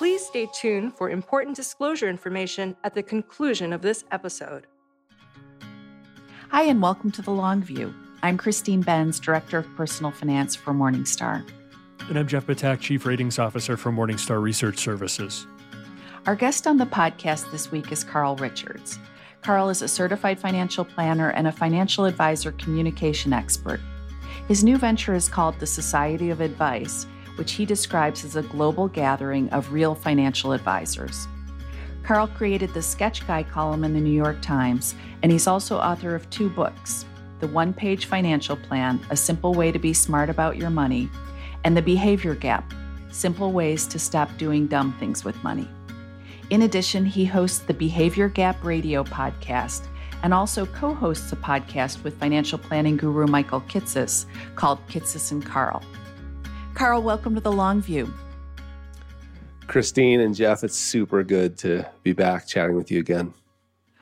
Please stay tuned for important disclosure information at the conclusion of this episode. Hi, and welcome to The Long View. I'm Christine Benz, Director of Personal Finance for Morningstar. And I'm Jeff Ptak, Chief Ratings Officer for Morningstar Research Services. Our guest on the podcast this week is Carl Richards. Carl is a certified financial planner and a financial advisor communication expert. His new venture is called the Society of Advice, which he describes as a global gathering of real financial advisors. Carl created the Sketch Guy column in the New York Times, and he's also author of two books The One Page Financial Plan A Simple Way to Be Smart About Your Money, and The Behavior Gap Simple Ways to Stop Doing Dumb Things with Money. In addition, he hosts the Behavior Gap Radio podcast and also co hosts a podcast with financial planning guru Michael Kitces called Kitces and Carl. Carl, welcome to the Long View. Christine and Jeff, it's super good to be back chatting with you again.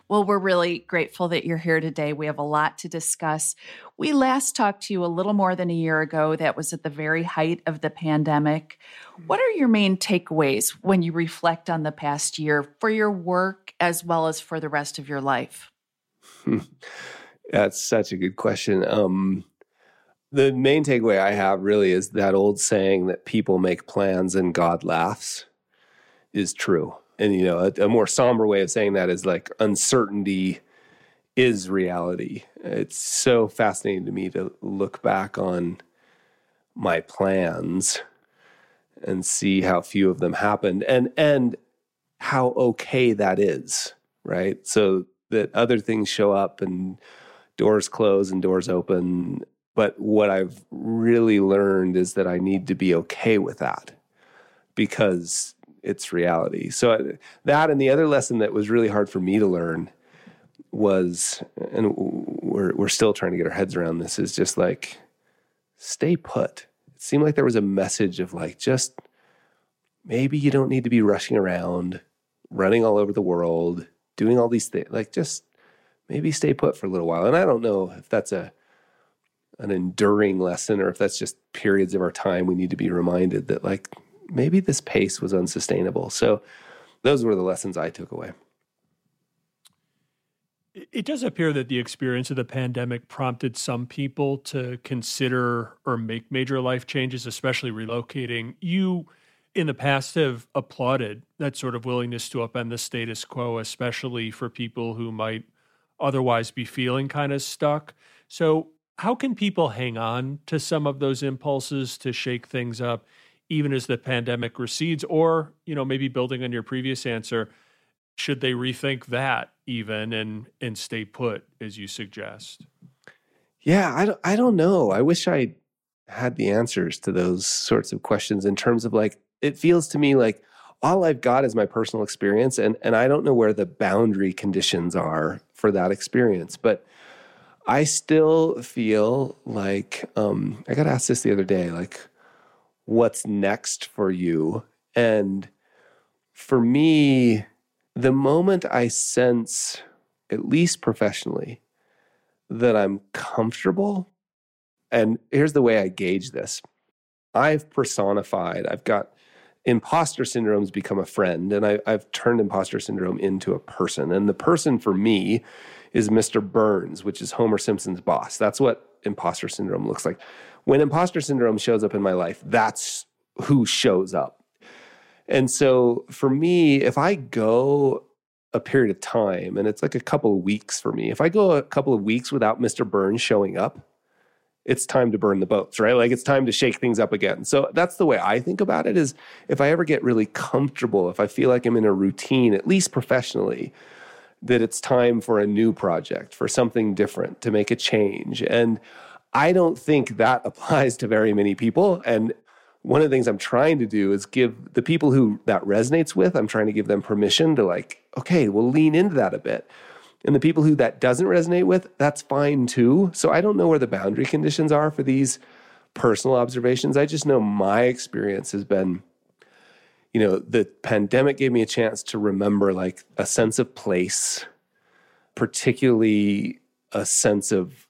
Well, we're really grateful that you're here today. We have a lot to discuss. We last talked to you a little more than a year ago. That was at the very height of the pandemic. What are your main takeaways when you reflect on the past year for your work as well as for the rest of your life? That's such a good question. Um, the main takeaway I have really is that old saying that people make plans and God laughs is true. And, you know, a, a more somber way of saying that is like uncertainty is reality. It's so fascinating to me to look back on my plans and see how few of them happened and and how okay that is, right? So that other things show up and doors close and doors open but what I've really learned is that I need to be okay with that because it's reality. So uh, that and the other lesson that was really hard for me to learn was, and we're we're still trying to get our heads around this, is just like stay put. It seemed like there was a message of like just maybe you don't need to be rushing around, running all over the world, doing all these things. Like just maybe stay put for a little while. And I don't know if that's a an enduring lesson or if that's just periods of our time we need to be reminded that like maybe this pace was unsustainable. So those were the lessons i took away. It does appear that the experience of the pandemic prompted some people to consider or make major life changes especially relocating. You in the past have applauded that sort of willingness to upend the status quo especially for people who might otherwise be feeling kind of stuck. So how can people hang on to some of those impulses to shake things up even as the pandemic recedes? Or you know maybe building on your previous answer should they rethink that even and and stay put as you suggest? Yeah i don't, I don't know. I wish i had the answers to those sorts of questions in terms of like it feels to me like all i've got is my personal experience and and i don't know where the boundary conditions are for that experience. But I still feel like um, I got asked this the other day, like, what's next for you? And for me, the moment I sense, at least professionally, that I'm comfortable, and here's the way I gauge this I've personified, I've got imposter syndrome's become a friend, and I, I've turned imposter syndrome into a person. And the person for me is Mr. Burns, which is Homer Simpson's boss. That's what imposter syndrome looks like. When imposter syndrome shows up in my life, that's who shows up. And so for me, if I go a period of time, and it's like a couple of weeks for me, if I go a couple of weeks without Mr. Burns showing up, it's time to burn the boats, right? Like it's time to shake things up again. So that's the way I think about it is if I ever get really comfortable, if I feel like I'm in a routine, at least professionally, that it's time for a new project, for something different, to make a change. And I don't think that applies to very many people. And one of the things I'm trying to do is give the people who that resonates with, I'm trying to give them permission to like, okay, we'll lean into that a bit. And the people who that doesn't resonate with, that's fine too. So I don't know where the boundary conditions are for these personal observations. I just know my experience has been you know, the pandemic gave me a chance to remember like a sense of place, particularly a sense of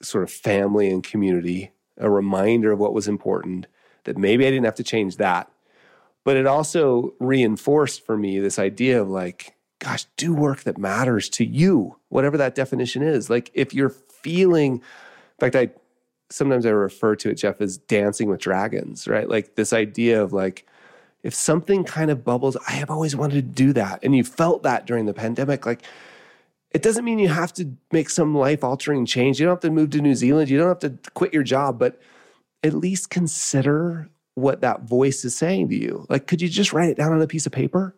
sort of family and community, a reminder of what was important, that maybe I didn't have to change that, But it also reinforced for me this idea of like, gosh, do work that matters to you, whatever that definition is. Like if you're feeling, in fact, I sometimes I refer to it, Jeff, as dancing with dragons, right? Like this idea of like, if something kind of bubbles, I have always wanted to do that. And you felt that during the pandemic, like it doesn't mean you have to make some life altering change. You don't have to move to New Zealand. You don't have to quit your job, but at least consider what that voice is saying to you. Like, could you just write it down on a piece of paper?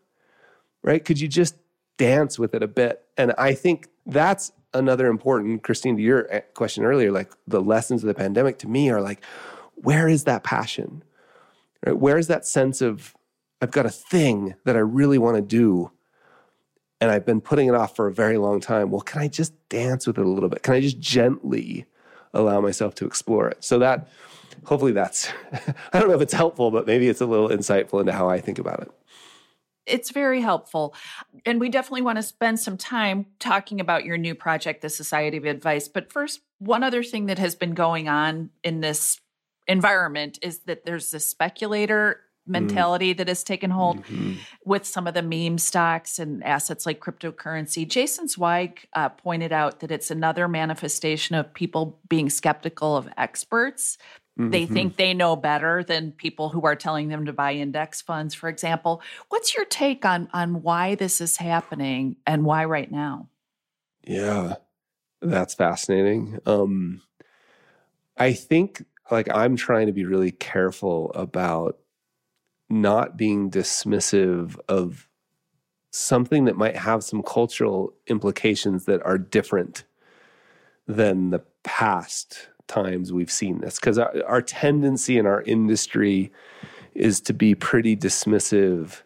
Right? Could you just dance with it a bit? And I think that's another important, Christine, to your eh, question earlier, like the lessons of the pandemic to me are like, where is that passion? Right? Where is that sense of, I've got a thing that I really want to do and I've been putting it off for a very long time. Well, can I just dance with it a little bit? Can I just gently allow myself to explore it? So that hopefully that's I don't know if it's helpful, but maybe it's a little insightful into how I think about it. It's very helpful. And we definitely want to spend some time talking about your new project, the Society of Advice. But first, one other thing that has been going on in this environment is that there's this speculator Mm. mentality mm. that has taken hold mm-hmm. with some of the meme stocks and assets like cryptocurrency. Jason Zweig uh, pointed out that it's another manifestation of people being skeptical of experts. Mm-hmm. They think they know better than people who are telling them to buy index funds, for example. What's your take on on why this is happening and why right now? Yeah, that's fascinating. Um, I think like I'm trying to be really careful about not being dismissive of something that might have some cultural implications that are different than the past times we've seen this. Because our, our, tendency in our industry is to be pretty dismissive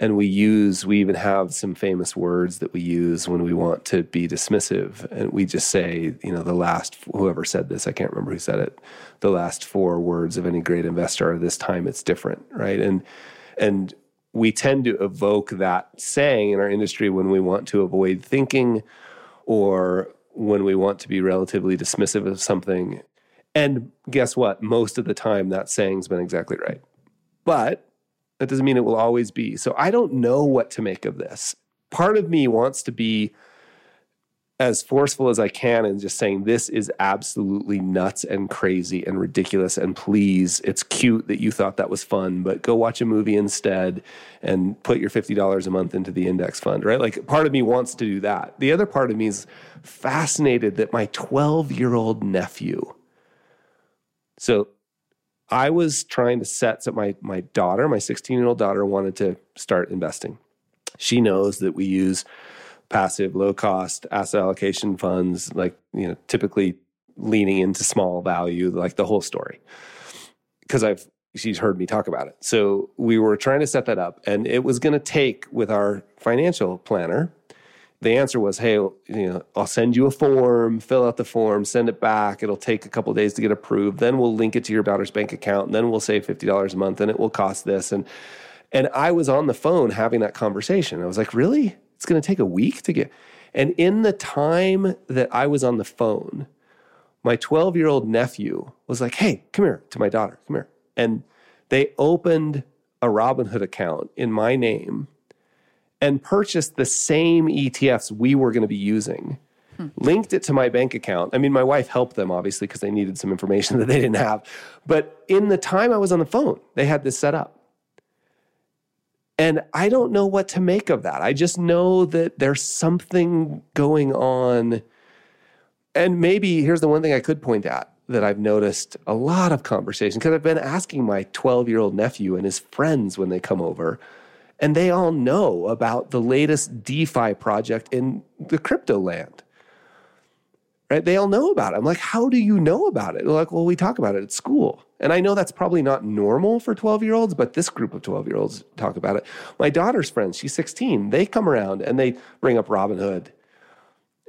and we use we even have some famous words that we use when we want to be dismissive. And we just say you know the last whoever said this i can't remember who said it the last four words of any great investor are this time it's different right? And and we tend to evoke that saying in our industry when we want to avoid thinking or when we want to be relatively dismissive of something. And guess what? Most of the time that saying's been exactly right. But that doesn't mean it will always be. So I don't know what to make of this. Part of me wants to be as forceful as I can and just saying this is absolutely nuts and crazy and ridiculous. And please, it's cute that you thought that was fun, but go watch a movie instead and put your $50 a month into the index fund, right? Like part of me wants to do that. The other part of me is fascinated that my 12 year old nephew, so I was trying to set so my my daughter, my 16 year old daughter, wanted to start investing. She knows that we use passive, low cost asset allocation funds, like you know, typically leaning into small value, like the whole story. Because I've she's heard me talk about it. So we were trying to set that up, and it was going to take with our financial planner the answer was, hey, you know, I'll send you a form, fill out the form, send it back. It'll take a couple days to get approved. Then we'll link it to your daughter's bank account. And then we'll save fifty dollars a month, and it will cost this. And and I was on the phone having that conversation. I was like, really? It's going to take a week to get. And in the time that I was on the phone, my 12 year old nephew was like, hey, come here to my daughter, come here. And they opened a Robinhood account in my name and purchased the same ETFs we were going to be using. Hmm. Linked it to my bank account. I mean, my wife helped them obviously because they needed some information that they didn't have. But in the time I was on the phone, they had this set up. And I don't know what to make of that. I just know that there's something going on. And maybe here's the one thing I could point at that I've noticed a lot of conversation because I've been asking my 12 year old nephew and his friends when they come over and they all know about the latest DeFi project in the crypto land. Right? They all know about it. I'm like, how do you know about it? They're like, well, we talk about it at school. And I know that's probably not normal for 12 year olds, but this group of 12 year olds talk about it. My daughter's friends, she's 16, they come around and they bring up Robinhood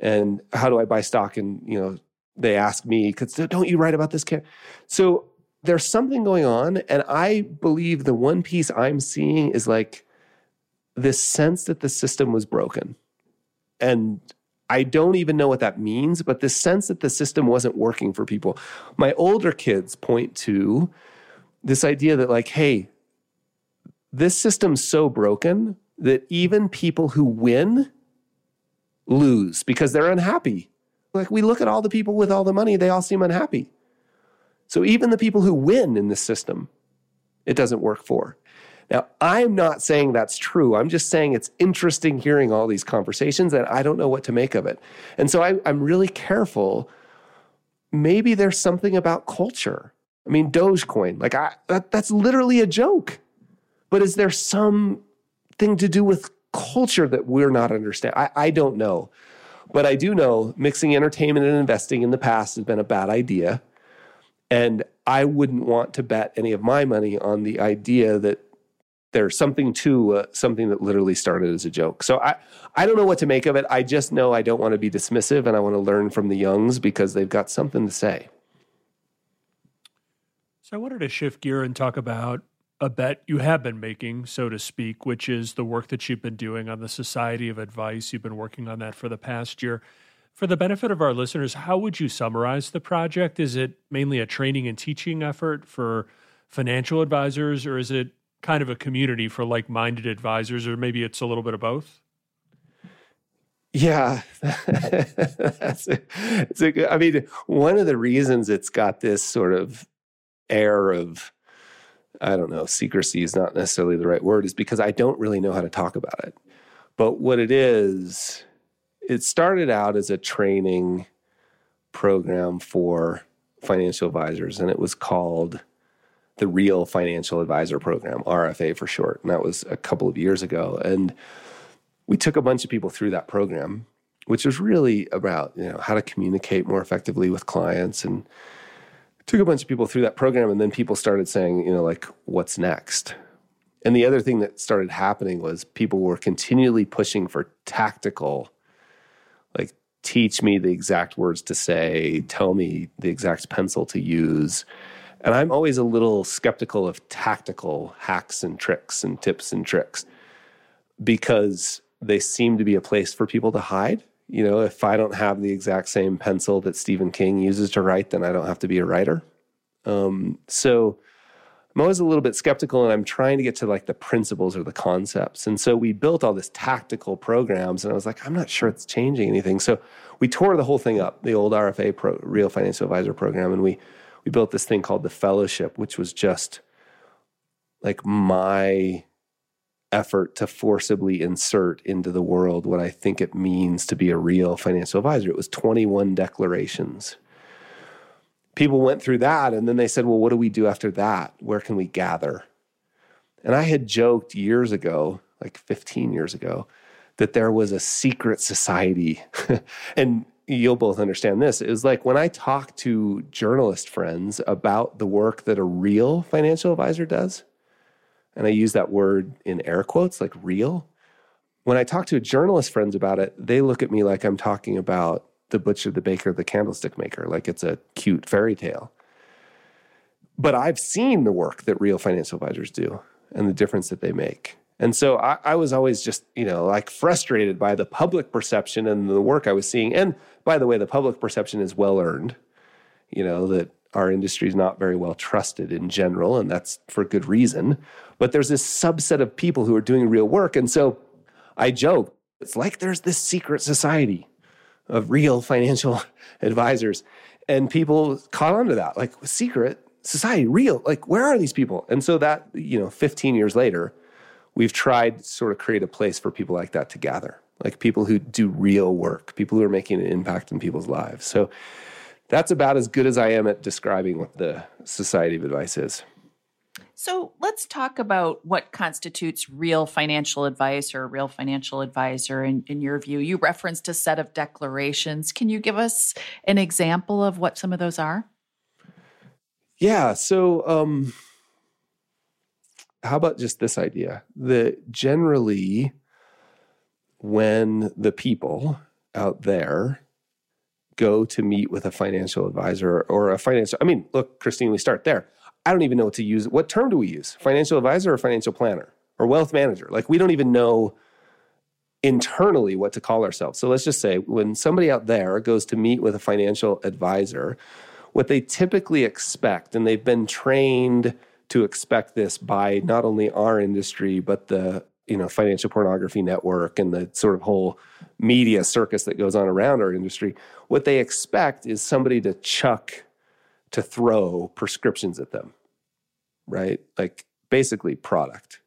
and how do I buy stock? And, you know, they ask me, because don't you write about this? kid? So there's something going on. And I believe the one piece I'm seeing is like, this sense that the system was broken. And I don't even know what that means, but this sense that the system wasn't working for people. My older kids point to this idea that, like, hey, this system's so broken that even people who win lose because they're unhappy. Like we look at all the people with all the money, they all seem unhappy. So even the people who win in this system, it doesn't work for. Now, I'm not saying that's true. I'm just saying it's interesting hearing all these conversations and I don't know what to make of it. And so I, am really careful. Maybe there's something about culture. I mean, Dogecoin, like I, that, that's literally a joke. But is there something to do with culture that we're not understanding? I, I don't know. But I do know mixing entertainment and investing in the past has been a bad idea. And I wouldn't want to bet any of my money on the idea that there's something to uh, something that literally started as a joke. So I, I don't know what to make of it. I just know I don't want to be dismissive and I want to learn from the youngs because they've got something to say. So I wanted to shift gear and talk about a bet you have been making, so to speak, which is the work that you've been doing on the Society of Advice. You've been working on that for the past year. For the benefit of our listeners, how would you summarize the project? Is it mainly a training and teaching effort for financial advisors, or is it kind of a community for like minded advisors, or maybe it's a little bit of both? Yeah, that's a, it's a good. I mean, one of the reasons it's got this sort of air of I don't know, secrecy is not necessarily the right word, is because I don't really know how to talk about it. But what it is, it started out as a training program for financial advisors, and it was called the Real Financial Advisor Program, RFA for short. And that was a couple of years ago. And we took a bunch of people through that program, which was really about, you know, how to communicate more effectively with clients and took a bunch of people through that program and then people started saying you know like what's next and the other thing that started happening was people were continually pushing for tactical like teach me the exact words to say tell me the exact pencil to use and i'm always a little skeptical of tactical hacks and tricks and tips and tricks because they seem to be a place for people to hide you know, if I don't have the exact same pencil that Stephen King uses to write, then I don't have to be a writer. Um, so I'm always a little bit skeptical and I'm trying to get to like the principles or the concepts. And so we built all this tactical programs and I was like, I'm not sure it's changing anything. So we tore the whole thing up, the old RFA pro, Real Financial Advisor program, and we we built this thing called the fellowship, which was just like my effort to forcibly insert into the world what I think it means to be a real financial advisor. It was 21 declarations. People went through that and then they said, Well, what do we do after that? Where can we gather? And I had joked years ago, like 15 years ago, that there was a secret society. and you'll both understand this. Was like when I talk to journalist friends about the work that a real financial advisor does, and I use that word in air quotes, like real. When I talk to journalist friends about it, they look at me like I'm talking about the butcher, the baker, the candlestick maker, like it's a cute fairy tale. But I've seen the work that real financial advisors do and the difference that they make. And so I, I, was always just, you know, like frustrated by the public perception and the work I was seeing. And by the way, the public perception is well earned, you know, that our industry is not very well trusted in general, and that's for good reason. But there's this subset of people who are doing real work. And so I joke, it's like there's this secret society of real financial advisors. And people caught on to that, like secret society, real, like where are these people? And so that, you know, 15 years later, we've tried to sort of create a place for people like that to gather, like people who do real work, people who are making an impact in people's lives. So that's about as good as I am at describing what the Society of Advice is. So let's talk about what constitutes real financial advice or a real financial advisor in, in your view. You referenced a set of declarations. Can you give us an example of what some of those are? Yeah. So, um, how about just this idea that generally, when the people out there go to meet with a financial advisor or a financial I mean, look, Christine, we start there. I don't even know what to use. What term do we use? Financial advisor or financial planner or wealth manager? Like we don't even know internally what to call ourselves. So let's just say when somebody out there goes to meet with a financial advisor, what they typically expect and they've been trained to expect this by not only our industry but the you know financial pornography network and the sort of whole media circus that goes on around our industry. What they expect is somebody to chuck to throw prescriptions at them right? Like basically product.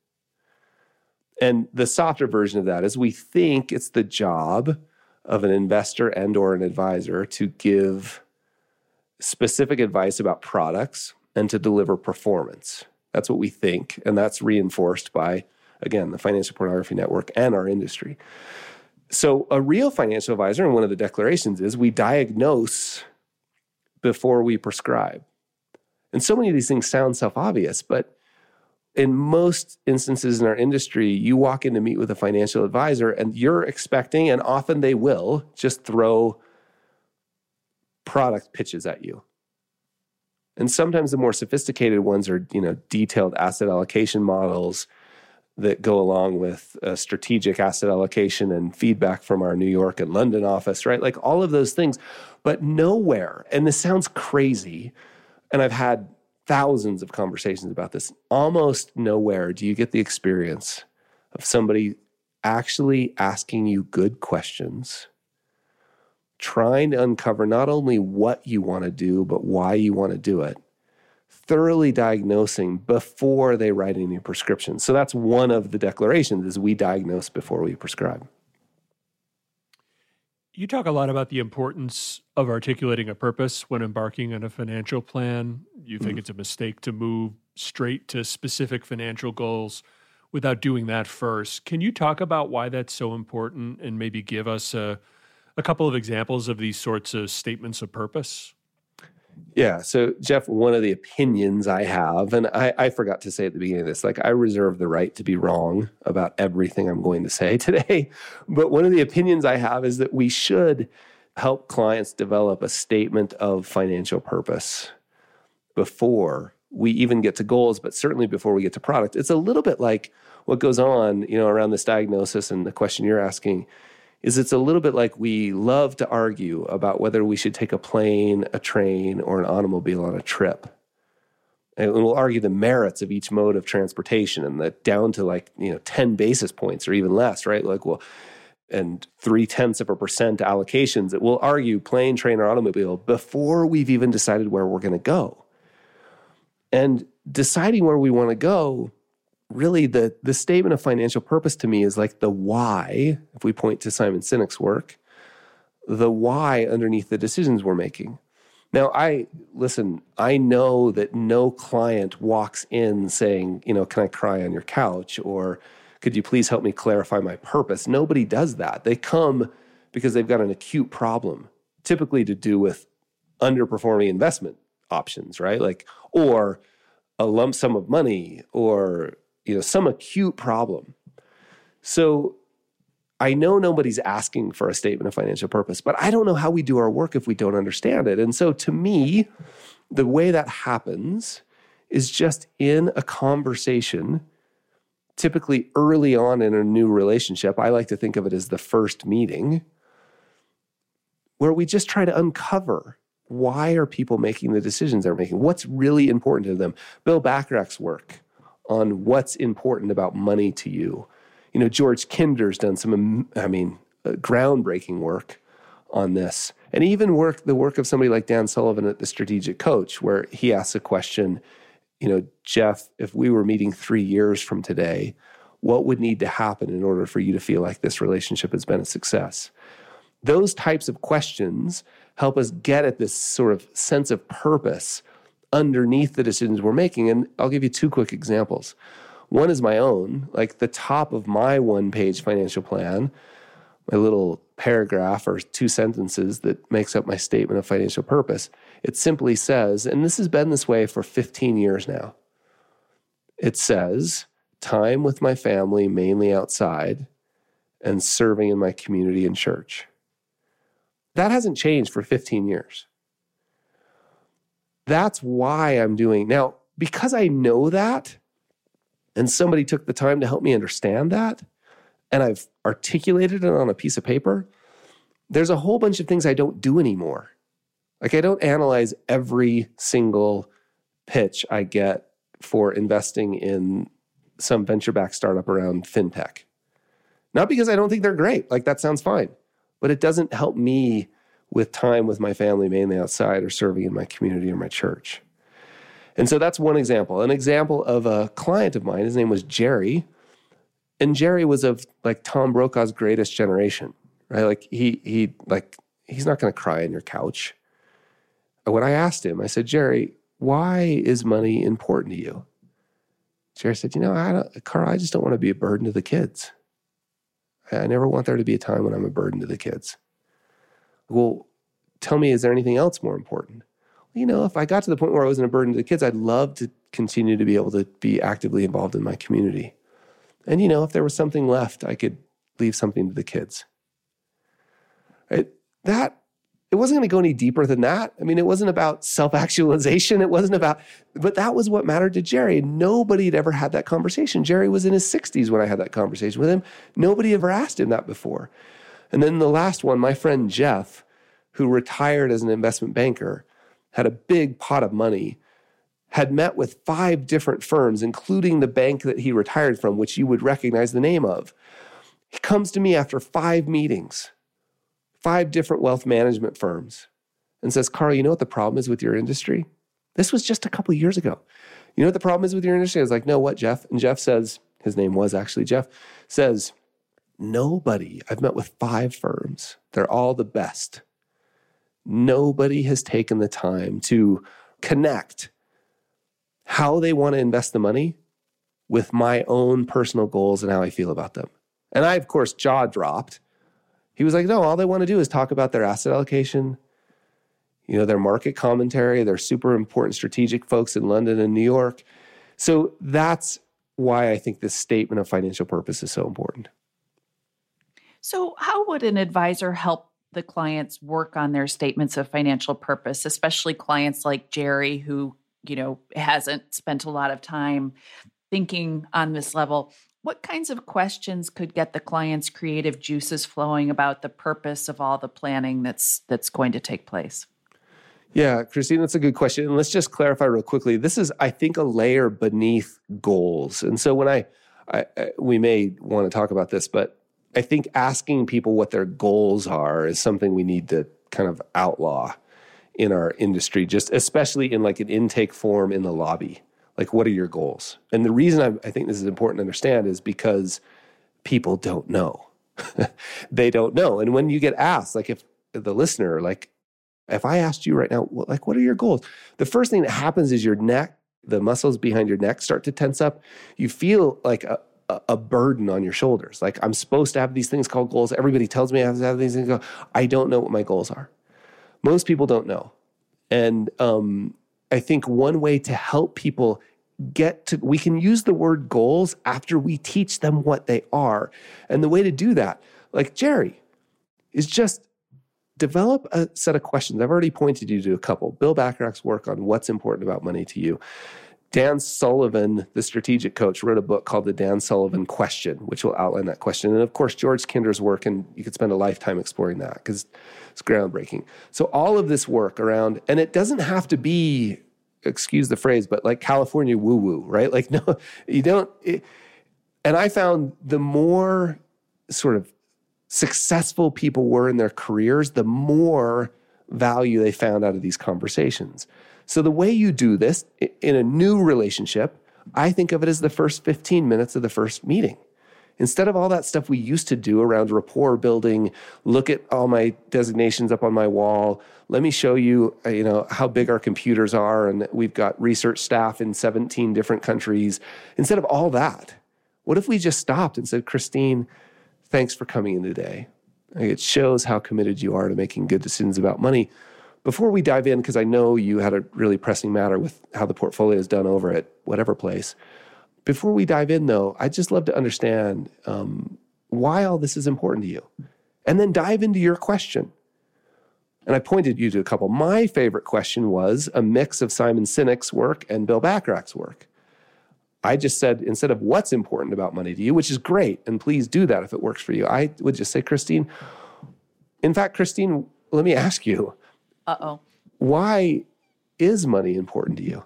And the softer version of that is we think it's the job of an investor and or an advisor to give specific advice about products and to deliver performance. That's what we think. And that's reinforced by, again, the Financial Pornography Network and our industry. So, a real financial advisor, and one of the declarations is we diagnose before we prescribe. And so many of these things sound self obvious, but in most instances in our industry, you walk in to meet with a financial advisor and you're expecting, and often they will, just throw product pitches at you. And sometimes the more sophisticated ones are, you know, detailed asset allocation models that go along with strategic asset allocation and feedback from our New York and London office, right? Like all of those things. But nowhere, and this sounds crazy, and I've had thousands of conversations about this, almost nowhere do you get the experience of somebody actually asking you good questions trying to uncover not only what you want to do, but why you want to do it, thoroughly diagnosing before they write any prescriptions. So that's one of the declarations is we diagnose before we prescribe. You talk a lot about the importance of articulating a purpose when embarking on a financial plan. You think mm-hmm. it's a mistake to move straight to specific financial goals without doing that first. Can you talk about why that's so important and maybe give us a a couple of examples of these sorts of statements of purpose? Yeah. So, Jeff, one of the opinions I have, and I, I, forgot to say at the beginning of this, like I reserve the right to be wrong about everything I'm going to say today. But one of the opinions I have is that we should help clients develop a statement of financial purpose before we even get to goals, but certainly before we get to product. It's a little bit like what goes on, you know, around this diagnosis and the question you're asking is it's a little bit like we love to argue about whether we should take a plane, a train, or an automobile on a trip. And we'll argue the merits of each mode of transportation and the down to like, you know, 10 basis points or even less, right? Like, well, and three tenths of a percent allocations that will argue plane, train, or automobile before we've even decided where we're going to go. And deciding where we want to go really the the statement of financial purpose to me is like the why if we point to simon sinek's work the why underneath the decisions we're making. Now i listen i know that no client walks in saying you know can i cry on your couch? or could you please help me clarify my purpose? Nobody does that. They come because they've got an acute problem typically to do with underperforming investment options right? Like or a lump sum of money or you know, some acute problem. So I know nobody's asking for a statement of financial purpose, but I don't know how we do our work if we don't understand it. And so to me, the way that happens is just in a conversation, typically early on in a new relationship. I like to think of it as the first meeting, where we just try to uncover why are people making the decisions they're making? What's really important to them? Bill Bachrach's work on what's important about money to you. You know, George Kinder's done some, I mean, uh, groundbreaking work on this. And even work the work of somebody like Dan Sullivan at the Strategic Coach, where he asks a question, you know, Jeff, if we were meeting three years from today, what would need to happen in order for you to feel like this relationship has been a success? Those types of questions help us get at this sort of sense of purpose underneath the decisions we're making. And I'll give you two quick examples. One is my own, like the top of my one page financial plan, my little paragraph or two sentences that makes up my statement of financial purpose. It simply says, and this has been this way for 15 years now. It says, time with my family, mainly outside, and serving in my community and church. That hasn't changed for 15 years. That's why I'm doing now because I know that and somebody took the time to help me understand that and I've articulated it on a piece of paper. There's a whole bunch of things I don't do anymore. Like I don't analyze every single pitch I get for investing in some venture backed startup around fintech. Not because I don't think they're great, like that sounds fine, but it doesn't help me with time with my family, mainly outside or serving in my community or my church. And so that's one example. An example of a client of mine, his name was Jerry. And Jerry was of like Tom Brokaw's greatest generation, right? Like he he like he's not going to cry on your couch. And when I asked him, I said, Jerry, why is money important to you? Jerry said, you know, I don't, Carl, I just don't want to be a burden to the kids. I never want there to be a time when I'm a burden to the kids. Well, tell me, is there anything else more important? Well, you know, if I got to the point where I wasn't a burden to the kids, I'd love to continue to be able to be actively involved in my community. And, you know, if there was something left, I could leave something to the kids. Right? That it wasn't going to go any deeper than that. I mean, it wasn't about self actualization. It wasn't about, but that was what mattered to Jerry. Nobody had ever had that conversation. Jerry was in his 60s when I had that conversation with him. Nobody ever asked him that before. And then the last one, my friend Jeff, who retired as an investment banker, had a big pot of money, had met with five different firms, including the bank that he retired from, which you would recognize the name of. He comes to me after five meetings five different wealth management firms and says, Carl, you know what the problem is with your industry? This was just a couple years ago. You know what the problem is with your industry? I was like, no, what, Jeff? And Jeff says, his name was actually Jeff, says, nobody, I've met with five firms, they're all the best. Nobody has taken the time to connect how they want to invest the money with my own personal goals and how I feel about them. And I, of course, jaw dropped he was like, no, all they want to do is talk about their asset allocation, you know, their market commentary, their super important strategic folks in London and New York. So that's why I think this statement of financial purpose is so important. So, how would an advisor help the clients work on their statements of financial purpose, especially clients like Jerry, who, you know, hasn't spent a lot of time thinking on this level? What kinds of questions could get the client's creative juices flowing about the purpose of all the planning that's that's going to take place? Yeah, Christine, that's a good question. And let's just clarify real quickly. This is, I think, a layer beneath goals. And so when I, I, I we may want to talk about this, but I think asking people what their goals are is something we need to kind of outlaw in our industry, just especially in like an intake form in the lobby. Like what are your goals? And the reason I, I think this is important to understand is because people don't know. They don't know. And when you get asked like if the listener like if i asked you right now like what are your goals? The first thing that happens is your neck the muscles behind your neck start to tense up. You feel like a, a burden on your shoulders like i'm supposed to have these things called goals everybody tells me i have to have these things i don't know what my goals are most people don't know and um, I think one way to help people get to, we can use the word goals after we teach them what they are. And the way to do that, like Jerry, is just develop a set of questions. I've already pointed you to a couple. Bill Bachrach's work on what's important about money to you. Dan Sullivan, the strategic coach, wrote a book called The Dan Sullivan Question, which will outline that question. And of course, George Kinder's work, and you could spend a lifetime exploring that because it's groundbreaking. So, all of this work around, and it doesn't have to be excuse the phrase, but like California woo woo, right? Like, no, you don't. It, and I found the more sort of successful people were in their careers, the more value they found out of these conversations. So, the way you do this in a new relationship, I think of it as the first 15 minutes of the first meeting. Instead of all that stuff we used to do around rapport building, look at all my designations up on my wall. Let me show you, uh, you know, how big our computers are, and we've got research staff in 17 different countries. Instead of all that, what if we just stopped and said, Christine, thanks for coming in today. It shows how committed you are to making good decisions about money. Before we dive in, because I know you had a really pressing matter with how the portfolio is done over at whatever place. Before we dive in, though, I'd just love to understand um, why all this is important to you. And then dive into your question. And I pointed you to a couple. My favorite question was a mix of Simon Sinek's work and Bill Bachrach's work. I just said, instead of what's important about money to you, which is great, and please do that if it works for you, I would just say, Christine, in fact, Christine, let me ask you. Uh oh. Why is money important to you?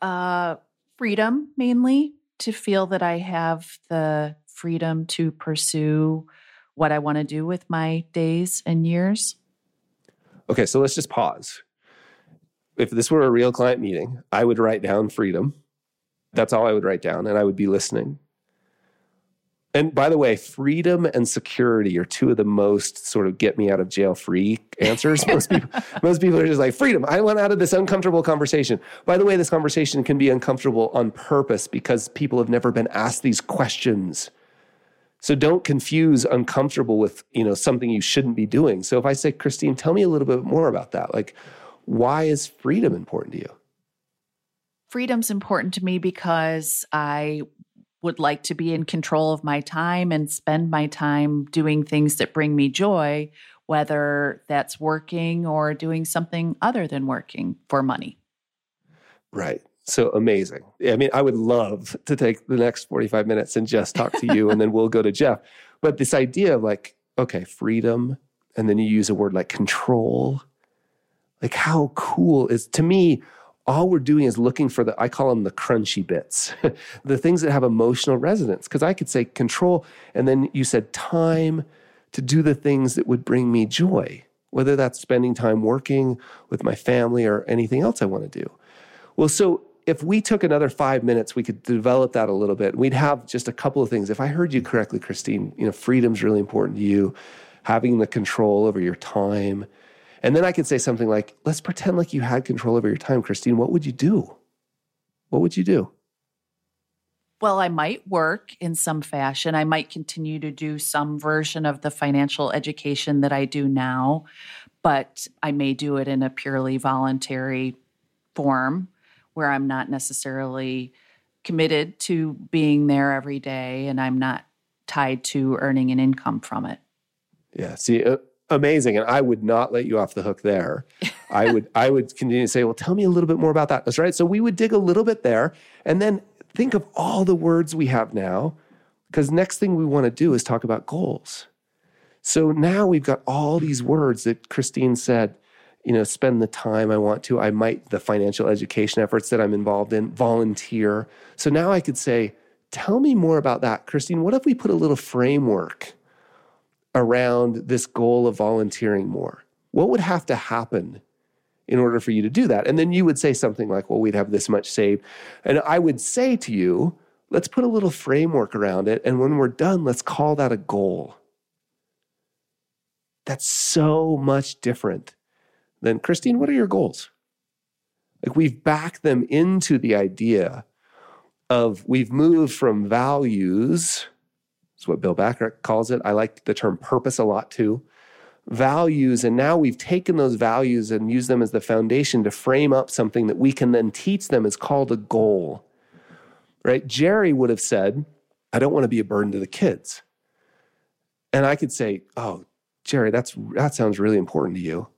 Uh, freedom mainly to feel that I have the freedom to pursue what I want to do with my days and years. Okay, so let's just pause. If this were a real client meeting, I would write down freedom. That's all I would write down, and I would be listening. And by the way, freedom and security are two of the most sort of get me out of jail free answers. Most people, most people are just like, freedom. I want out of this uncomfortable conversation. By the way, this conversation can be uncomfortable on purpose because people have never been asked these questions. So don't confuse uncomfortable with, you know, something you shouldn't be doing. So if I say, Christine, tell me a little bit more about that. Like, why is freedom important to you? Freedom's important to me because I would like to be in control of my time and spend my time doing things that bring me joy, whether that's working or doing something other than working for money. Right. So amazing. I mean, I would love to take the next 45 minutes and just talk to you, and then we'll go to Jeff. But this idea of like, okay, freedom, and then you use a word like control, like how cool is to me, all we're doing is looking for the, I call them the crunchy bits, the things that have emotional resonance. Because I could say control, and then you said time to do the things that would bring me joy, whether that's spending time working with my family or anything else I want to do. Well, so if we took another five minutes, we could develop that a little bit. We'd have just a couple of things. If I heard you correctly, Christine, you know, freedom's really important to you, having the control over your time and then I could say something like, let's pretend like you had control over your time, Christine. What would you do? What would you do? Well, I might work in some fashion. I might continue to do some version of the financial education that I do now, but I may do it in a purely voluntary form where I'm not necessarily committed to being there every day and I'm not tied to earning an income from it. Yeah. See, uh, amazing and i would not let you off the hook there. I would i would continue to say well tell me a little bit more about that. That's right. So we would dig a little bit there and then think of all the words we have now because next thing we want to do is talk about goals. So now we've got all these words that christine said you know spend the time i want to. I might the financial education efforts that i'm involved in volunteer. So now i could say tell me more about that. Christine what if we put a little framework around this goal of volunteering more? What would have to happen in order for you to do that? And then you would say something like, well, we'd have this much saved. And I would say to you, let's put a little framework around it. And when we're done, let's call that a goal. That's so much different than, Christine, what are your goals? Like we've backed them into the idea of we've moved from values it's what Bill Backer calls it. I like the term purpose a lot too. Values, and now we've taken those values and used them as the foundation to frame up something that we can then teach them is called a goal. Right? Jerry would have said, I don't want to be a burden to the kids. And I could say, Oh, Jerry, that's that sounds really important to you.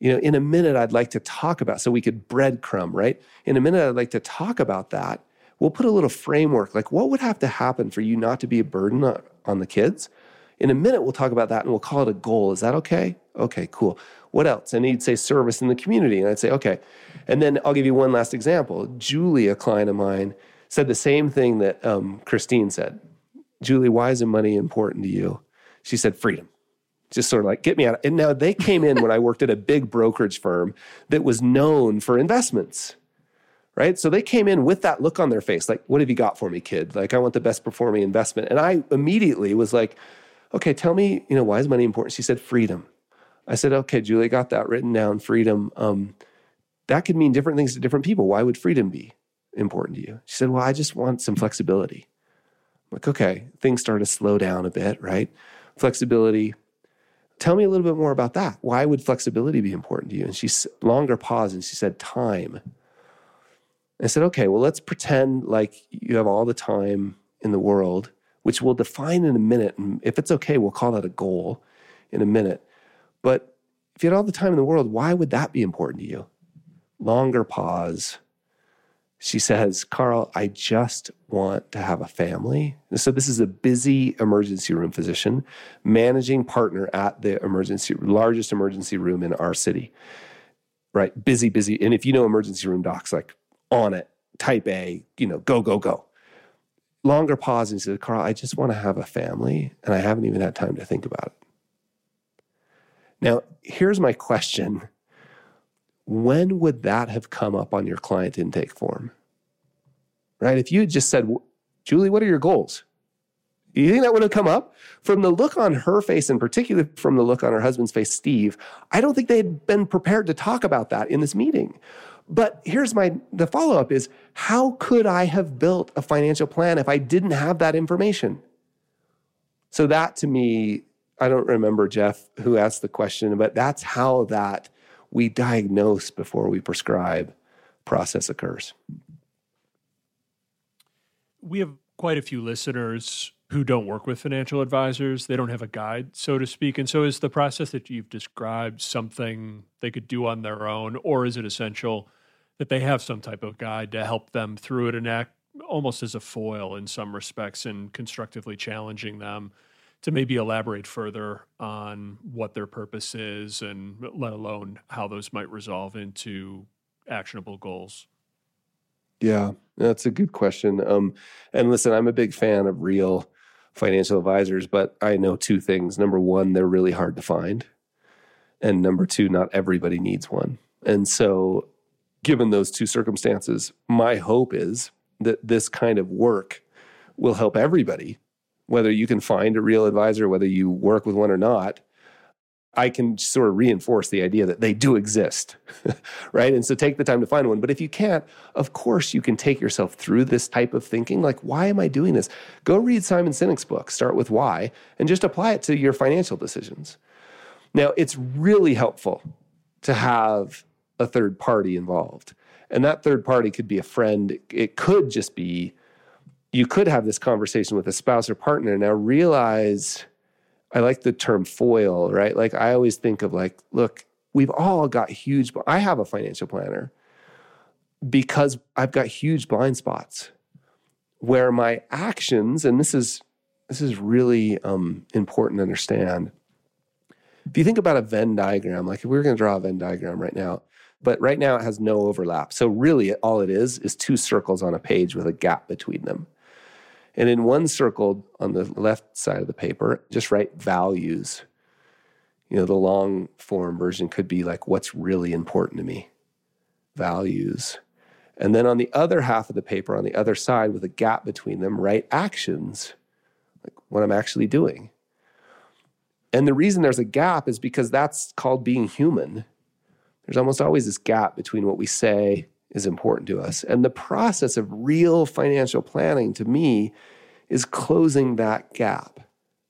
You know, in a minute, I'd like to talk about, so we could breadcrumb, right? In a minute, I'd like to talk about that we'll put a little framework like what would have to happen for you not to be a burden on the kids. In a minute, we'll talk about that and we'll call it a goal. Is that okay? Okay, cool. What else? And he'd say service in the community. And I'd say, okay. And then I'll give you one last example. Julie, a client of mine, said the same thing that um, Christine said. Julie, why is money important to you? She said, freedom. Just sort of like, get me out. And now they came in when I worked at a big brokerage firm that was known for investments right? So they came in with that look on their face, like, what have you got for me, kid? Like, I want the best performing investment. And I immediately was like, okay, tell me, you know, why is money important? She said, freedom. I said, okay, Julie, got that written down, freedom. Um, that could mean different things to different people. Why would freedom be important to you? She said, well, I just want some flexibility. I'm like, okay, things start to slow down a bit, right? Flexibility. Tell me a little bit more about that. Why would flexibility be important to you? And she longer paused and she said, time. I said, okay, well, let's pretend like you have all the time in the world, which we'll define in a minute. And if it's okay, we'll call that a goal in a minute. But if you had all the time in the world, why would that be important to you? Longer pause. She says, Carl, I just want to have a family. So, this is a busy emergency room physician, managing partner at the emergency, largest emergency room in our city. Right? Busy, busy. And if you know emergency room docs, like on it, type A, you know, go, go, go. Longer pause and said, Carl, I just want to have a family and I haven't even had time to think about it. Now, here's my question When would that have come up on your client intake form? Right? If you had just said, Julie, what are your goals? Do you think that would have come up? From the look on her face, and particularly from the look on her husband's face, Steve, I don't think they had been prepared to talk about that in this meeting. But here's my the follow-up is how could I have built a financial plan if I didn't have that information? So that to me, I don't remember Jeff who asked the question, but that's how that we diagnose before we prescribe process occurs. We have quite a few listeners who don't work with financial advisors. They don't have a guide, so to speak. And so, is the process that you've described something they could do on their own, or is it essential that they have some type of guide to help them through it and act almost as a foil in some respects and constructively challenging them to maybe elaborate further on what their purpose is and let alone how those might resolve into actionable goals? Yeah, that's a good question. Um, and listen, I'm a big fan of real financial advisors, but I know two things. Number one, they're really hard to find. And number two, not everybody needs one. And so, given those two circumstances, my hope is that this kind of work will help everybody, whether you can find a real advisor, whether you work with one or not, I can sort of reinforce the idea that they do exist, right? And so take the time to find one. But if you can't, of course, you can take yourself through this type of thinking. Like, why am I doing this? Go read Simon Sinek's book, start with why, and just apply it to your financial decisions. Now, it's really helpful to have a third party involved. And that third party could be a friend, it could just be you could have this conversation with a spouse or partner. Now, realize I like the term foil, right? Like I always think of like, look, we've all got huge I have a financial planner because I've got huge blind spots where my actions and this is this is really um, important to understand. If you think about a Venn diagram, like if we were going to draw a Venn diagram right now, but right now it has no overlap. So really all it is is two circles on a page with a gap between them. And in one circle on the left side of the paper, just write values. You know, the long form version could be like, what's really important to me? Values. And then on the other half of the paper, on the other side with a gap between them, write actions, like what I'm actually doing. And the reason there's a gap is because that's called being human. There's almost always this gap between what we say is important to us. And the process of real financial planning to me is closing that gap.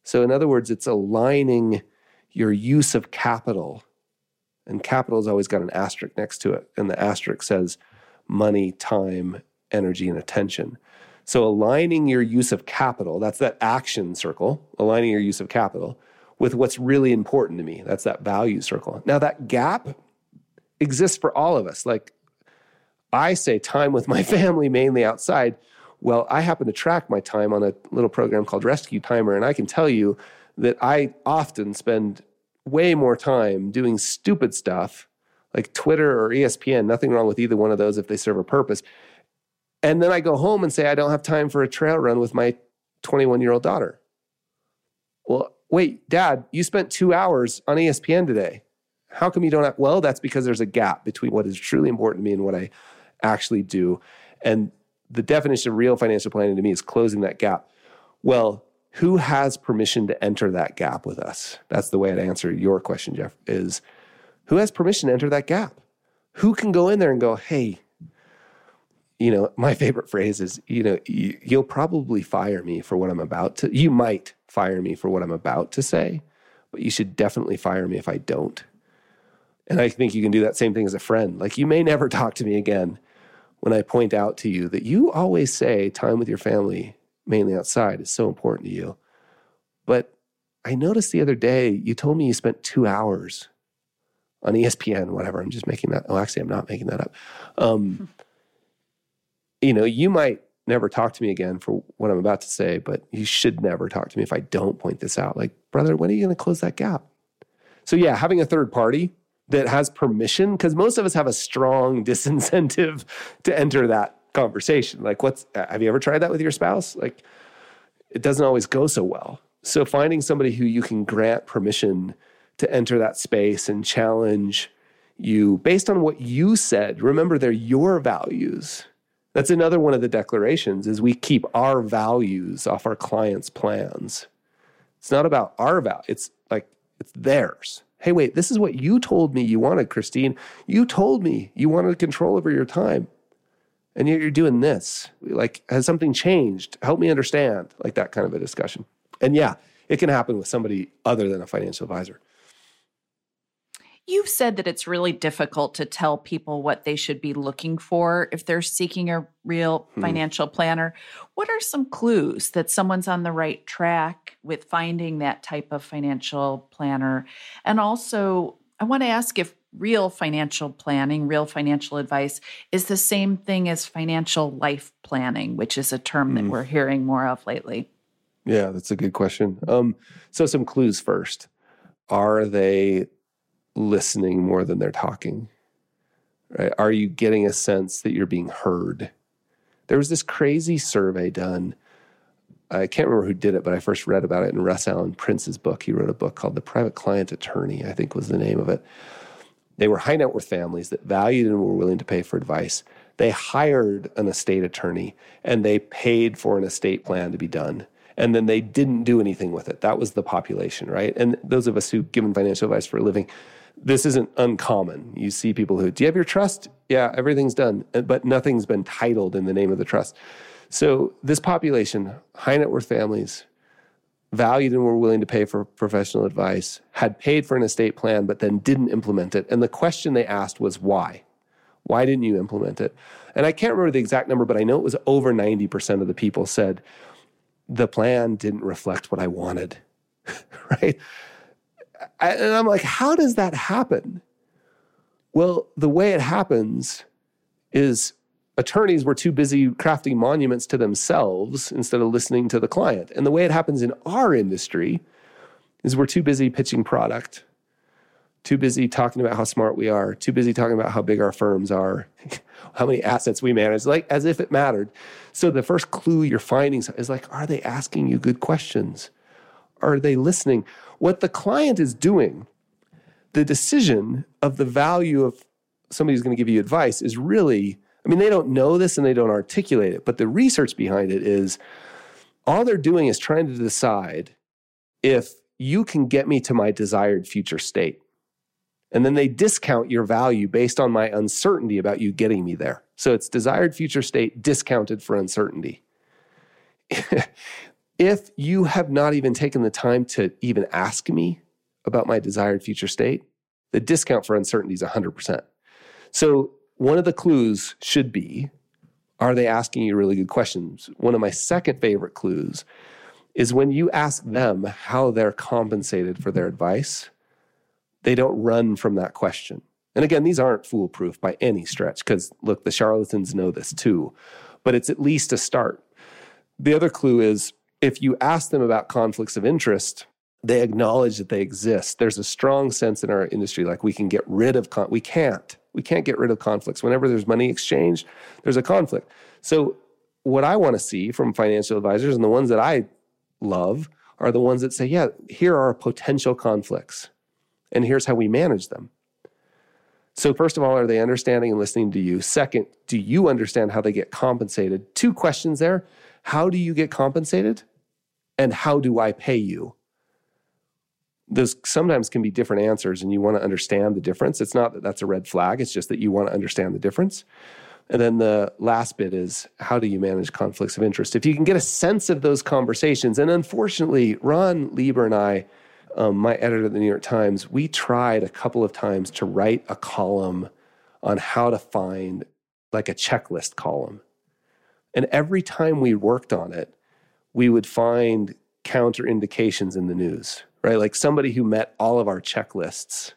So, in other words, it's aligning your use of capital. And capital has always got an asterisk next to it. And the asterisk says money, time, energy, and attention. So, aligning your use of capital, that's that action circle, aligning your use of capital with what's really important to me. That's that value circle. Now, that gap exists for all of us. Like I say time with my family mainly outside. Well, I happen to track my time on a little program called Rescue Timer, and I can tell you that I often spend way more time doing stupid stuff like Twitter or ESPN. Nothing wrong with either one of those if they serve a purpose. And then I go home and say, I don't have time for a trail run with my 21 year old daughter. Well, wait, dad, you spent two hours on ESPN today. How come you don't have? Well, that's because there's a gap between what is truly important to me and what I actually do. And the definition of real financial planning to me is closing that gap. Well, who has permission to enter that gap with us? That's the way I'd answer your question, Jeff, is who has permission to enter that gap? Who can go in there and go, hey, you know, my favorite phrase is, you know, you'll probably fire me for what I'm about to, you might fire me for what I'm about to say, but you should definitely fire me if I don't. And I think you can do that same thing as a friend. Like you may never talk to me again, when I point out to you that you always say time with your family, mainly outside, is so important to you. But I noticed the other day you told me you spent two hours on ESPN, whatever. I'm just making that. Oh, actually, I'm not making that up. Um, you know, you might never talk to me again for what I'm about to say, but you should never talk to me if I don't point this out. Like, brother, when are you going to close that gap? So, yeah, having a third party that has permission? Because most of us have a strong disincentive to enter that conversation. Like what's have you ever tried that with your spouse? Like it doesn't always go so well. So finding somebody who you can grant permission to enter that space and challenge you based on what you said remember they're your values. That's another one of the declarations is we keep our values off our clients plans. It's not about our value it's like it's theirs Hey, wait, this is what you told me you wanted, Christine. You told me you wanted control over your time. And yet you're doing this. Like, has something changed? Help me understand. Like that kind of a discussion. And yeah, it can happen with somebody other than a financial advisor. You've said that it's really difficult to tell people what they should be looking for if they're seeking a real hmm. financial planner. What are some clues that someone's on the right track with finding that type of financial planner? And also, I want to ask if real financial planning, real financial advice is the same thing as financial life planning, which is a term that hmm. we're hearing more of lately. Yeah, that's a good question. Um, so, some clues first. Are they listening more than they're talking? Right? Are you getting a sense that you're being heard? There was this crazy survey done. I can't remember who did it, but I first read about it in Russ Alan Prince's book. He wrote a book called The Private Client Attorney, I think was the name of it. They were high net worth families that valued and were willing to pay for advice. They hired an estate attorney and they paid for an estate plan to be done and then they didn't do anything with it. That was the population, right? And those of us who given financial advice for a living, this isn't uncommon. You see people who, do you have your trust? Yeah, everything's done, but nothing's been titled in the name of the trust. So this population, high net worth families, valued and were willing to pay for professional advice, had paid for an estate plan, but then didn't implement it. And the question they asked was why? Why didn't you implement it? And I can't remember the exact number, but I know it was over 90% of the people said, the plan didn't reflect what I wanted, right? And I'm like, how does that happen? Well, the way it happens is attorneys were too busy crafting monuments to themselves instead of listening to the client. And the way it happens in our industry is we're too busy pitching product, too busy talking about how smart we are, too busy talking about how big our firms are, how many assets we manage, like as if it mattered. So the first clue you're finding is like, are they asking you good questions? Are they listening? What the client is doing, the decision of the value of somebody who's going to give you advice is really, I mean, they don't know this and they don't articulate it, but the research behind it is all they're doing is trying to decide if you can get me to my desired future state. And then they discount your value based on my uncertainty about you getting me there. So it's desired future state discounted for uncertainty. if you have not even taken the time to even ask me about my desired future state, the discount for uncertainty is 100%. So, one of the clues should be are they asking you really good questions? One of my second favorite clues is when you ask them how they're compensated for their advice, they don't run from that question. And again, these aren't foolproof by any stretch because look, the charlatans know this too, but it's at least a start. The other clue is if you ask them about conflicts of interest, they acknowledge that they exist. There's a strong sense in our industry like we can get rid of con- we can't. We can't get rid of conflicts. Whenever there's money exchange, there's a conflict. So what I want to see from financial advisors and the ones that I love are the ones that say, yeah, here are potential conflicts and here's how we manage them. So, first of all, are they understanding and listening to you? Second, do you understand how they get compensated? Two questions there. How do you get compensated? And how do I pay you? Those sometimes can be different answers, and you want to understand the difference. It's not that that's a red flag, it's just that you want to understand the difference. And then the last bit is how do you manage conflicts of interest? If you can get a sense of those conversations, and unfortunately, Ron Lieber and I, um, my editor at the New York Times, we tried a couple of times to write a column on how to find like a checklist column. And every time we worked on it, we would find counterindications in the news, right? Like somebody who met all of our checklists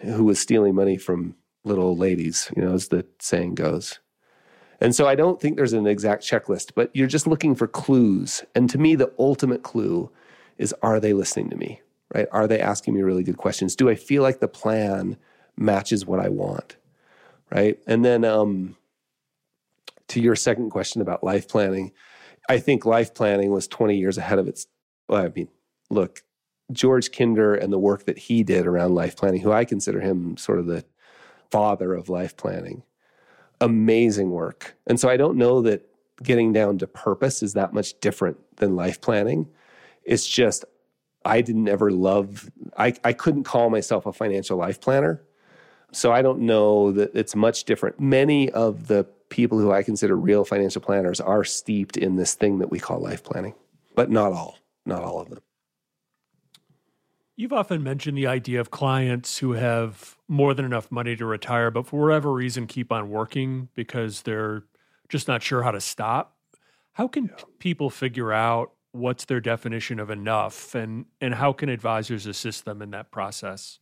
who was stealing money from little ladies, you know, as the saying goes. And so I don't think there's an exact checklist, but you're just looking for clues. And to me, the ultimate clue is are they listening to me? right? Are they asking me really good questions? Do I feel like the plan matches what I want, right? And then um, to your second question about life planning, I think life planning was 20 years ahead of its. Well, I mean, look, George Kinder and the work that he did around life planning, who I consider him sort of the father of life planning, amazing work. And so I don't know that getting down to purpose is that much different than life planning. It's just I didn't ever love I, I couldn't call myself a financial life planner. So I don't know that it's much different. Many of the people who I consider real financial planners are steeped in this thing that we call life planning, but not all, not all of them. You've often mentioned the idea of clients who have more than enough money to retire, but for whatever reason keep on working because they're just not sure how to stop. How can yeah. people figure out what's their definition of enough and and how can advisors assist them in that process?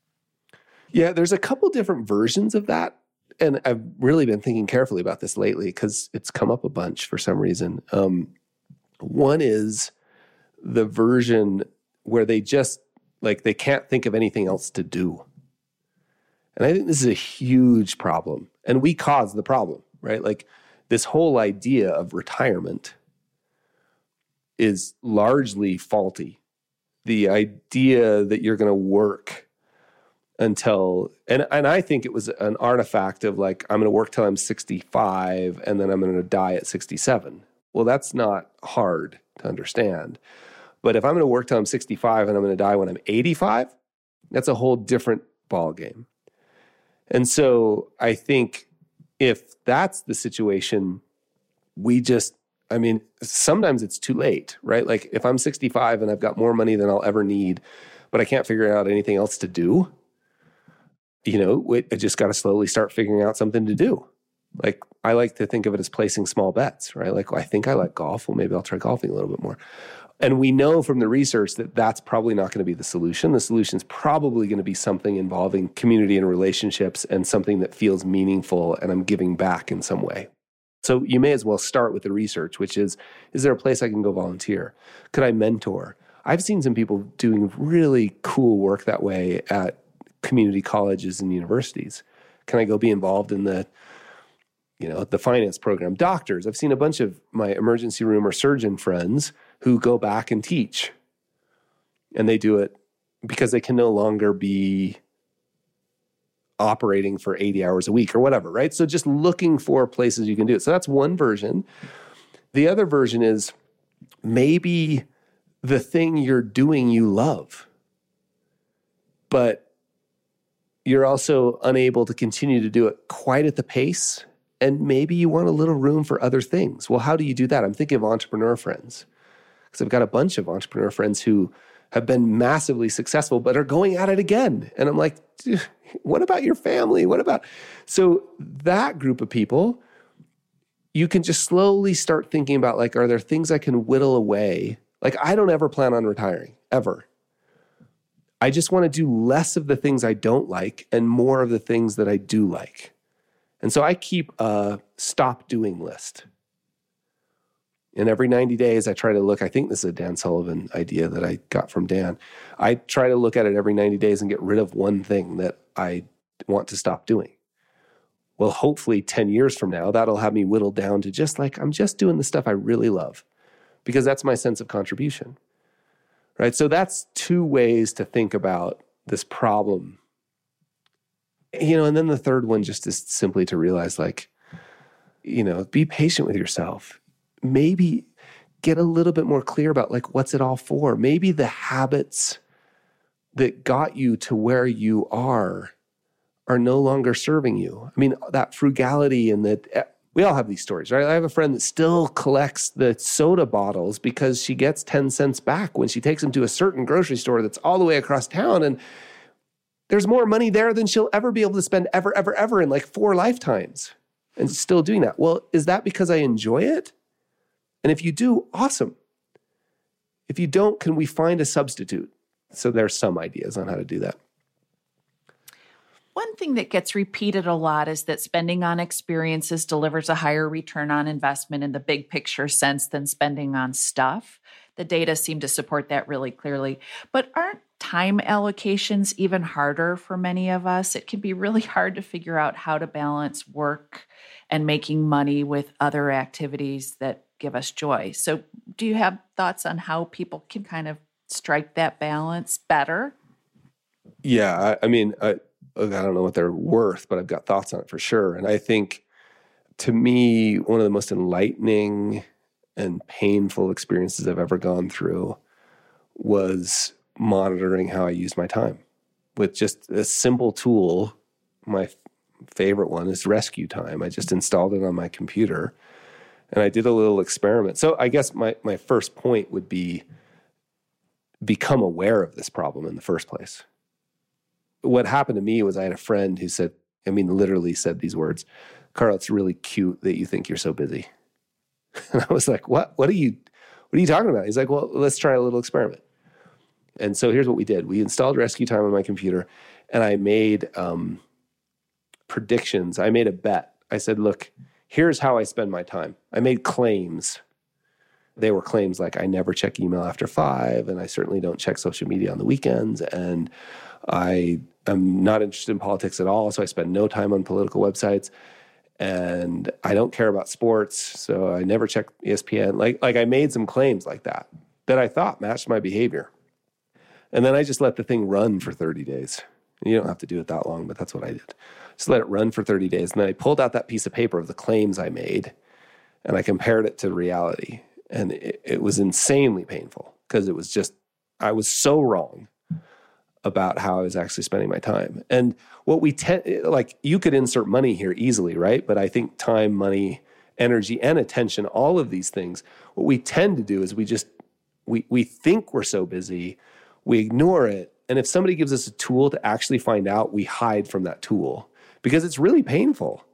Yeah, there's a couple different versions of that. And I've really been thinking carefully about this lately because it's come up a bunch for some reason. Um, one is the version where they just like they can't think of anything else to do. And I think this is a huge problem. And we cause the problem, right? Like this whole idea of retirement is largely faulty. The idea that you're going to work until and and I think it was an artifact of like I'm going to work till I'm 65 and then I'm going to die at 67. Well, that's not hard to understand. But if I'm going to work till I'm 65 and I'm going to die when I'm 85, that's a whole different ball game. And so I think if that's the situation, we just I mean, sometimes it's too late, right? Like if I'm 65 and I've got more money than I'll ever need, but I can't figure out anything else to do, you know, I just got to slowly start figuring out something to do. Like I like to think of it as placing small bets, right? Like well, I think I like golf. Well, maybe I'll try golfing a little bit more. And we know from the research that that's probably not going to be the solution. The solution is probably going to be something involving community and relationships and something that feels meaningful and I'm giving back in some way. So you may as well start with the research, which is is there a place I can go volunteer? Could I mentor? I've seen some people doing really cool work that way at community colleges and universities. Can I go be involved in the you know, the finance program? Doctors, I've seen a bunch of my emergency room or surgeon friends who go back and teach. And they do it because they can no longer be operating for 80 hours a week or whatever, right? So just looking for places you can do it. So that's one version. The other version is maybe the thing you're doing you love, but you're also unable to continue to do it quite at the pace. And maybe you want a little room for other things. Well, how do you do that? I'm thinking of entrepreneur friends because I've got a bunch of entrepreneur friends who have been massively successful, but are going at it again. And I'm like, what about your family? What about? So that group of people, you can just slowly start thinking about like, are there things I can whittle away? Like, I don't ever plan on retiring, ever. I just want to do less of the things I don't like and more of the things that I do like. And so I keep a stop doing list. And every 90 days, I try to look. I think this is a Dan Sullivan idea that I got from Dan. I try to look at it every 90 days and get rid of one thing that I want to stop doing. Well, hopefully, 10 years from now, that'll have me whittled down to just like, I'm just doing the stuff I really love because that's my sense of contribution. Right. So that's two ways to think about this problem. You know, and then the third one just is simply to realize like, you know, be patient with yourself maybe get a little bit more clear about like what's it all for maybe the habits that got you to where you are are no longer serving you i mean that frugality and that eh, we all have these stories right i have a friend that still collects the soda bottles because she gets 10 cents back when she takes them to a certain grocery store that's all the way across town and there's more money there than she'll ever be able to spend ever ever ever in like four lifetimes and still doing that well is that because i enjoy it and if you do, awesome. If you don't, can we find a substitute? So there's some ideas on how to do that. Thing that gets repeated a lot is that spending on experiences delivers a higher return on investment in the big picture sense than spending on stuff. The data seem to support that really clearly. But aren't time allocations even harder for many of us. It can be really hard to figure out how to balance work and making money with other activities that give us joy. So, do you have thoughts on how people can kind of strike that balance better? Yeah, I, I mean, I, I don't know what they're worth, but I've got thoughts on it for sure. And I think to me, one of the most enlightening and painful experiences I've ever gone through was monitoring how I use my time with just a simple tool. My f- favorite one is Rescue Time. I just mm-hmm. installed it on my computer and I did a little experiment. So I guess my, my first point would be become aware of this problem in the first place. What happened to me was I had a friend who said, I mean, literally said these words, Carl, it's really cute that you think you're so busy. And I was like, what? What are you, what are you talking about? He's like, well, let's try a little experiment. And so here's what we did. We installed Rescue Time on my computer and I made um, predictions. I made a bet. I said, look, here's how I spend my time. I made claims. They were claims like I never check email after five, and I certainly don't check social media on the weekends, and I am not interested in politics at all, so I spend no time on political websites. And I don't care about sports, so I never check ESPN. Like, like I made some claims like that that I thought matched my behavior. And then I just let the thing run for 30 days. You don't have to do it that long, but that's what I did. Just let it run for 30 days. And then I pulled out that piece of paper of the claims I made and I compared it to reality. And it, it was insanely painful because it was just, I was so wrong about how I was actually spending my time. And what we tend, like, you could insert money here easily, right? But I think time, money, energy, and attention, all of these things, what we tend to do is we just, we, we think we're so busy, we ignore it. And if somebody gives us a tool to actually find out, we hide from that tool because it's really painful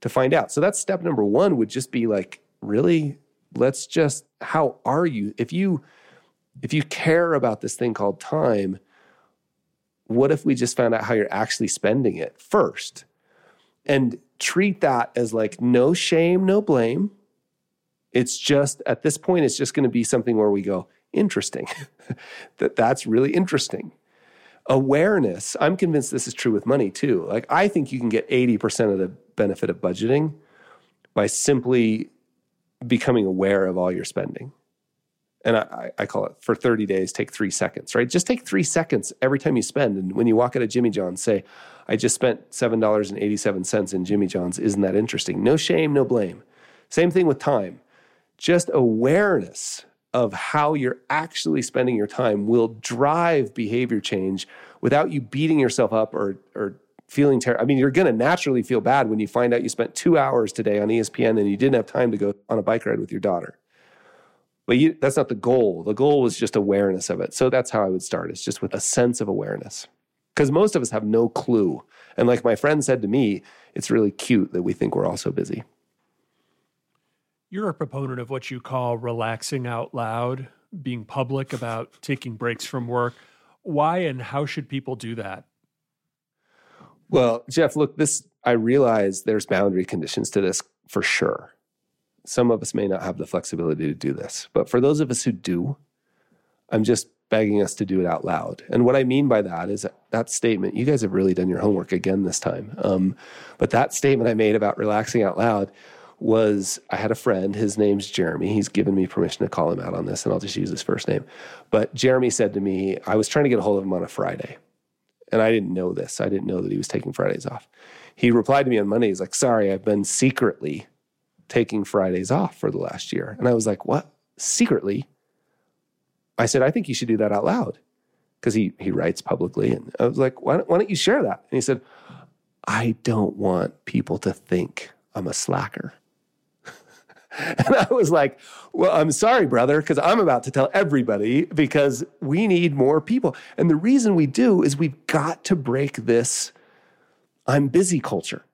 to find out. So that's step number one would just be like, really, let's just, how are you? If you, if you care about this thing called time, what if we just found out how you're actually spending it first and treat that as like no shame, no blame. It's just at this point, it's just going to be something where we go, interesting. that that's really interesting awareness i'm convinced this is true with money too like i think you can get 80% of the benefit of budgeting by simply becoming aware of all your spending and I, I, call it for 30 days take three seconds right just take three seconds every time you spend and when you walk out of jimmy john's say i just spent $7.87 in jimmy john's isn't that interesting no shame no blame same thing with time just awareness of how you're actually spending your time will drive behavior change without you beating yourself up or, or feeling terrible. I mean, you're going to naturally feel bad when you find out you spent two hours today on ESPN and you didn't have time to go on a bike ride with your daughter. But you, that's not the goal. The goal was just awareness of it. So that's how I would start. It's just with a sense of awareness. Because most of us have no clue. And like my friend said to me, it's really cute that we think we're all so busy. You're a proponent of what you call relaxing out loud, being public about taking breaks from work. Why and how should people do that? Well, Jeff, look, this I realize there's boundary conditions to this for sure. Some of us may not have the flexibility to do this, but for those of us who do, I'm just begging us to do it out loud. And what I mean by that is that, that statement, you guys have really done your homework again this time. Um, but that statement I made about relaxing out loud, was I had a friend, his name's Jeremy. He's given me permission to call him out on this, and I'll just use his first name. But Jeremy said to me, I was trying to get a hold of him on a Friday. And I didn't know this. I didn't know that he was taking Fridays off. He replied to me on Monday. He's like, Sorry, I've been secretly taking Fridays off for the last year. And I was like, What? Secretly? I said, I think you should do that out loud because he, he writes publicly. And I was like, why don't, why don't you share that? And he said, I don't want people to think I'm a slacker. And I was like, well, I'm sorry, brother, because I'm about to tell everybody because we need more people. And the reason we do is we've got to break this I'm busy culture.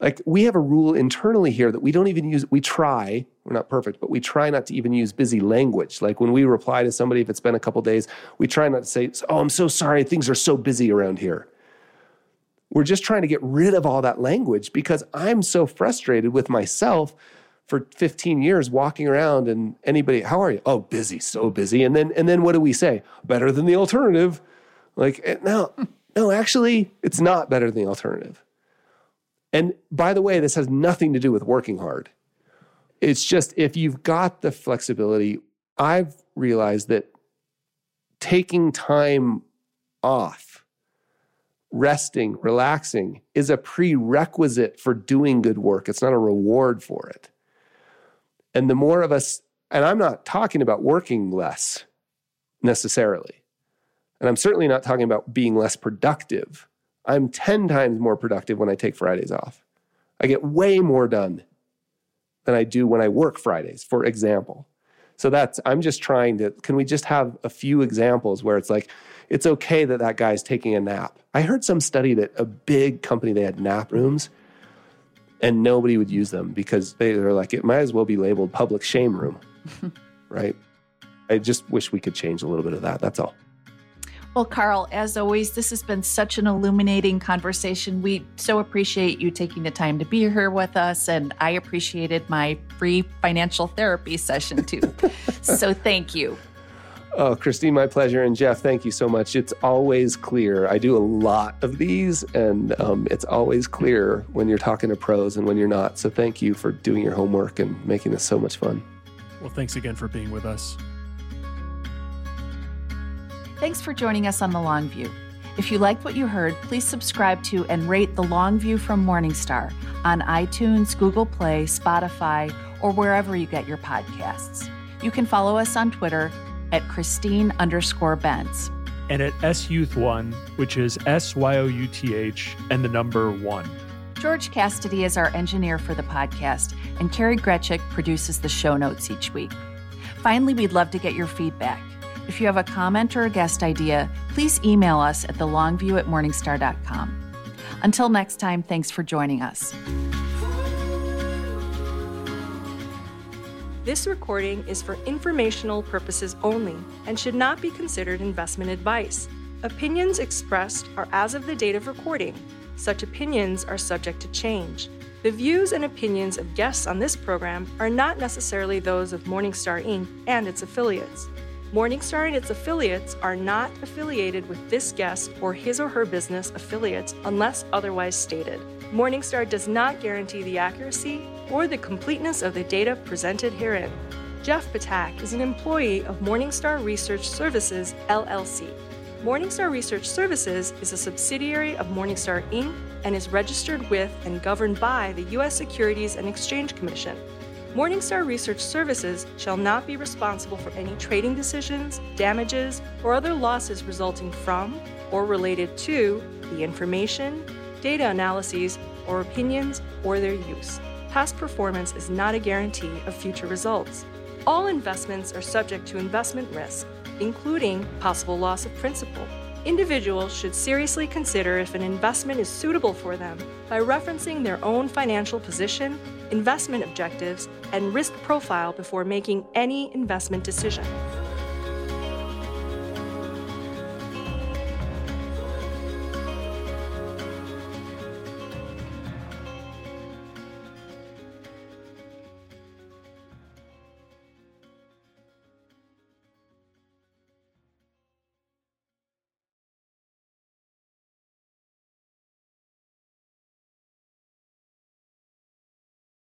Like we have a rule internally here that we don't even use, we try, we're not perfect, but we try not to even use busy language. Like when we reply to somebody, if it's been a couple days, we try not to say, oh, I'm so sorry, things are so busy around here. We're just trying to get rid of all that language because I'm so frustrated with myself for 15 years walking around and anybody, how are you? Oh, busy, so busy. And then and then what do we say? Better than the alternative. Like eh, no, no, actually, it's not better than the alternative. And by the way, this has nothing to do with working hard. It's just if you've got the flexibility, I've realized that taking time off, resting, relaxing is a prerequisite for doing good work. It's not a reward for it. And the more of us, and I'm not talking about working less necessarily, and I'm certainly not talking about being less productive. I'm 10 times more productive when I take Fridays off. I get way more done than I do when I work Fridays, for example. So that's, I'm just trying to, can we just have a few examples where it's like, it's okay that that guy's taking a nap. I heard some study that a big company, they had nap rooms and nobody would use them because they were like, it might as well be labeled public shame room, right? I just wish we could change a little bit of that. That's all. Well, Carl, as always, this has been such an illuminating conversation. We so appreciate you taking the time to be here with us, and I appreciated my free financial therapy session too. so thank you. Oh, Christine, my pleasure. And Jeff, thank you so much. It's always clear. I do a lot of these, and um, it's always clear when you're talking to pros and when you're not. So thank you for doing your homework and making this so much fun. Well, thanks again for being with us. Thanks for joining us on The Long View. If you liked what you heard, please subscribe to and rate The Long View from Morningstar on iTunes, Google Play, Spotify, or wherever you get your podcasts. You can follow us on Twitter at Christine underscore Benz. And at SYouth1, which is S Y O U T H and the number one. George Cassidy is our engineer for the podcast, and Kari Greczek produces the show notes each week. Finally, we'd love to get your feedback. If you have a comment or a guest idea, please email us at thelongview at morningstar.com. Until next time, thanks for joining us. This recording is for informational purposes only and should not be considered investment advice. Opinions expressed are as of the date of recording. Such opinions are subject to change. The views and opinions of guests on this program are not necessarily those of Morningstar Inc. and its affiliates. Morningstar and its affiliates are not affiliated with this guest or his or her business affiliates unless otherwise stated. Morningstar does not guarantee the accuracy or the completeness of the data presented herein. Jeff Ptak is an employee of Morningstar Research Services, LLC. Morningstar Research Services is a subsidiary of Morningstar Inc. and is registered with and governed by the U.S. Securities and Exchange Commission. Morningstar Research Services shall not be responsible for any trading decisions, damages, or other losses resulting from or related to the information, data analyses, or opinions or their use. Past performance is not a guarantee of future results. All investments are subject to investment risk, including possible loss of principal. Individuals should seriously consider if an investment is suitable for them by referencing their own financial position, investment objectives, and risk profile before making any investment decision.